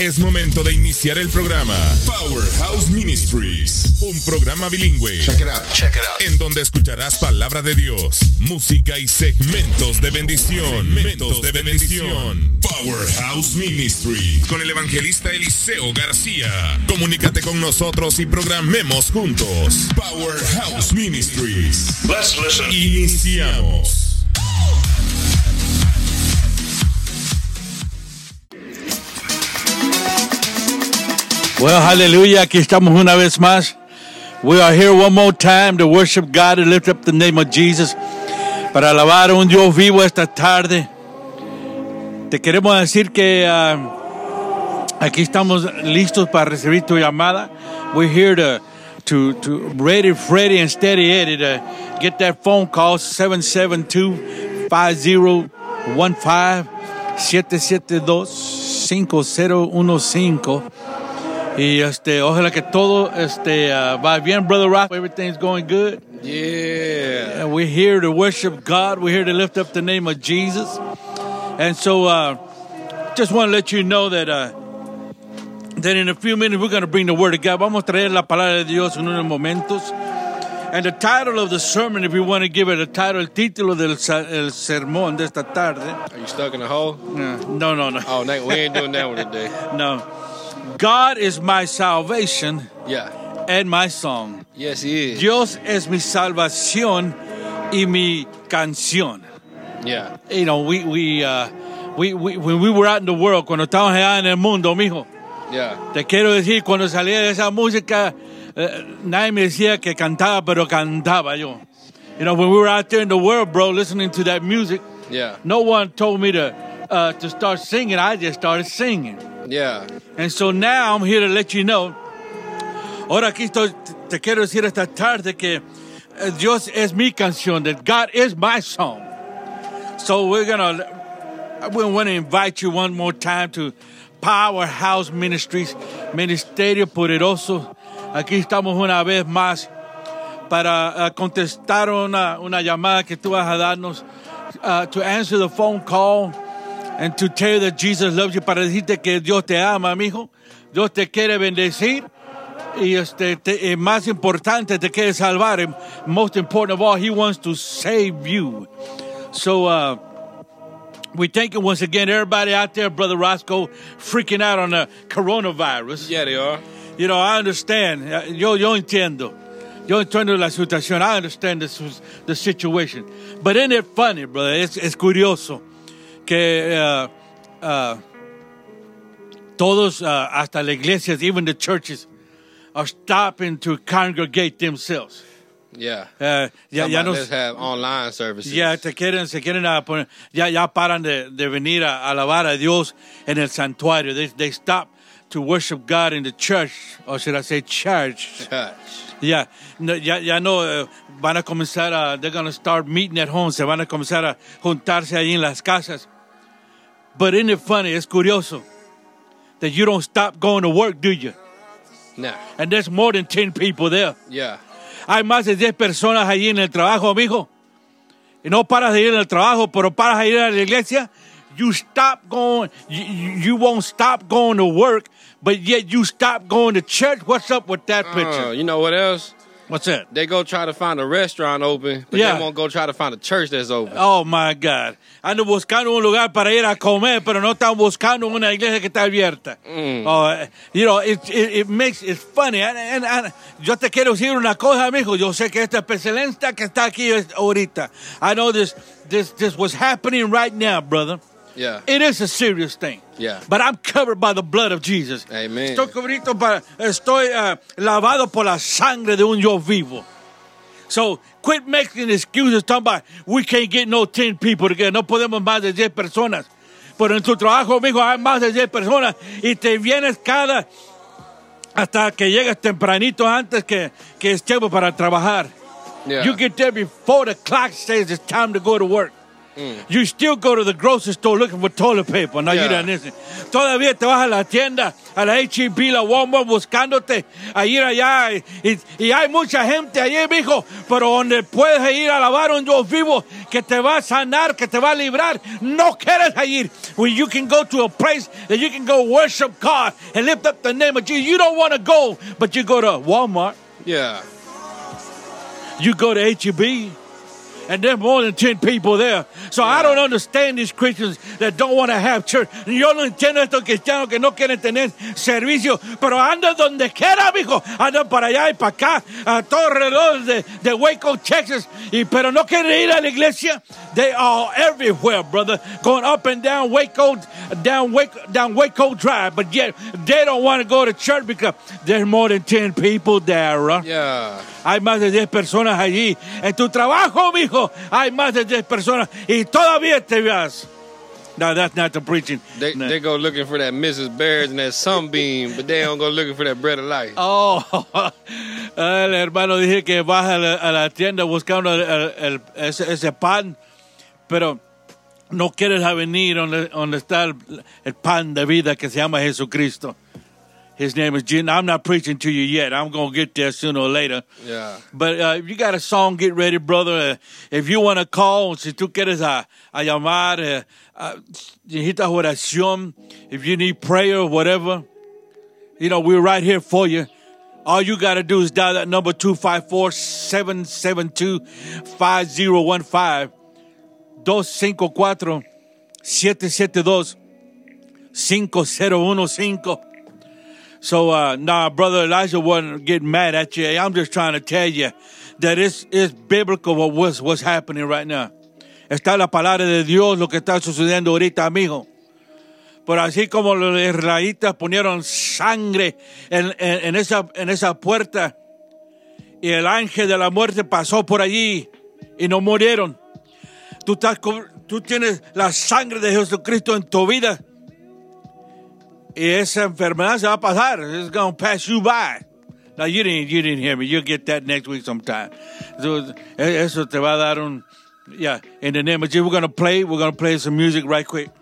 Es momento de iniciar el programa Powerhouse Ministries, un programa bilingüe. Check it out. Check it out. En donde escucharás palabra de Dios, música y segmentos de bendición. Segmentos de bendición. Powerhouse Ministry con el evangelista Eliseo García. Comunícate con nosotros y programemos juntos. Powerhouse Ministries. Let's listen. Iniciamos. Well, hallelujah. Aquí estamos una vez más. We are here one more time to worship God and lift up the name of Jesus. Para alabar a un Dios vivo esta tarde. Te queremos decir que ah, aquí estamos listos para recibir tu llamada. We're here to, to, to ready, ready, and steady Eddie to get that phone call 772 5015 772 5015 y este, ojalá que todo este, uh, va bien, Brother Rock. Everything's going good. Yeah. And we're here to worship God. We're here to lift up the name of Jesus. And so, uh, just want to let you know that, uh, that in a few minutes we're going to bring the Word of God. Vamos a traer la palabra de Dios en unos momentos. And the title of the sermon, if you want to give it a title, el título del el sermón de esta tarde. Are you stuck in a hole? No, no, no. Oh, we ain't doing that one today. No. God is my salvation Yeah. and my song. Yes, he is. Dios es mi salvación y mi canción. Yeah. You know, we, we, uh, we, we, when we were out in the world, cuando estábamos allá en el mundo, mijo, Yeah. te quiero decir, cuando salía de esa música, eh, nadie me decía que cantaba, pero cantaba yo. You know, when we were out there in the world, bro, listening to that music, Yeah. no one told me to, uh, to start singing. I just started singing. Yeah. And so now I'm here to let you know. Ahora aquí estoy, te quiero decir esta tarde que eh, Dios es mi canción, that God is my song. So we're gonna, we want to invite you one more time to Powerhouse Ministries, Ministerio Poderoso. Aquí estamos una vez más para eh, contestar una, una llamada que tú vas a darnos, uh, to answer the phone call and to tell you that Jesus loves you, para decirte que Dios te ama, amigo. Dios te quiere bendecir y este, te- más importante, te quiere salvar. Most important of all, He wants to save you. So, uh, we thank you once again, everybody out there, Brother Roscoe, freaking out on the coronavirus. Yeah, they are. You know, I understand. Uh, Yo, yo entiendo. Yo entiendo la situación. I understand the, su- the situation. But isn't it funny, brother? It's, es curioso que uh, uh, todos, uh, hasta las iglesias, even the churches, are stopping to congregate themselves. Yeah. Uh, ya, ya no, have online services. ya te quieren, se quieren a poner, ya, ya paran de, de venir a alabar a Dios en el santuario. They, they stop to worship God in the church, or should I say church. Church. Ya, no, ya, ya no eh, van a comenzar a, they're going to start meeting at home, se van a comenzar a juntarse ahí en las casas. But isn't it funny, es curioso, that you don't stop going to work, do you? Nah. And there's more than 10 people there. Yeah. Hay más de 10 personas allí en el trabajo, amigo. Y no paras de ir al trabajo, pero paras de ir a la iglesia. You stop going, you you won't stop going to work, but yet you stop going to church. What's up with that Uh, picture? you know what else? What's that? They go try to find a restaurant open, but Yeah. they won't go try to find a church that's open. Oh my God. Ando buscando un lugar para ir a comer, pero no están buscando una iglesia que está abierta. Oh, eh, you know, it, it, it makes it funny. And, and- and yo te quiero decir una cosa, amigo. Yo sé que esta que está aquí ahorita. I know this, this, this was happening right now, brother. Yeah. It is a serious thing. Yeah. But I'm covered by the blood of Jesus. Amen. Estoy cubierto para, estoy ah, lavado por la sangre de un yo vivo. So quit making excuses talking about we can't get no 10 people together. No podemos más de 10 personas. Pero en tu trabajo, mijo, hay más de 10 personas y te vienes cada hasta que llegues tempranito antes que, que es tiempo para trabajar. Yeah. You get there before the clock says it's time to go to work. Mm. You still go to the grocery store looking for toilet paper. No, you Yeah. don't listen. Todavía te vas a la tienda, a la H-E-B, la Walmart, buscándote a ir allá. Y, y- y hay mucha gente allí, mijo, pero donde puedes ir a lavar un Dios vivo que te va a sanar, que te va a librar, no quieres ir. When you can go to a place that you can go worship God and lift up the name of Jesus. You don't want to go, but you go to Walmart. Yeah. You go to HEB, and there's more than 10 people there. So I don't understand these Christians that don't want to have church. Yo no entiendo estos cristianos que no quieren tener servicio, pero andan donde quiera, mijo. Andan para allá y para acá, a todo alrededor de, de Waco, Texas, y, pero no quieren ir a la iglesia. They are everywhere, brother, going up and down Waco, down Waco, down Waco Drive, but yet they don't want to go to church because there's more than 10 people there, huh? Yeah. Hay más de 10 personas allí. En tu trabajo, mijo, hay más de 10 personas y todavía te vas. No, that's not the preaching. They, No. they go looking for that Mrs. Bears and that sunbeam, but they don't go looking for that bread of life. Oh, el hermano dije que vas a la, a la tienda buscando el- el- el- ese, ese pan, pero no quieres a venir donde, donde está el, el pan de vida que se llama Jesucristo. His name is Jesus. I'm not preaching to you yet. I'm going to get there sooner or later. Yeah. But uh, if you got a song, get ready, brother. Uh, if you want to call, si tú quieres a, a llamar, uh, uh, necesitas oración, if you need prayer or whatever, you know, we're right here for you. All you got to do is dial that number 254 772 5015 254 772 5015 so, uh, brother Elijah wasn't getting mad at you. I'm just trying to tell you that it's, it's biblical what was, what's happening right now. Está la palabra de Dios lo que está sucediendo ahorita, amigo. Pero así como los israelitas ponieron sangre en, en- esa, en esa puerta y el ángel de la muerte pasó por allí y no murieron. Tú, estás, tú tienes la sangre de Jesucristo en tu vida. Esa enfermedad se va a pasar. It's going to pass you by. Now, you didn't, you didn't hear me. You'll get that next week sometime. So, eso te va a dar un... Yeah, in the name of Jesus, we're going to play. We're going to play some music right quick.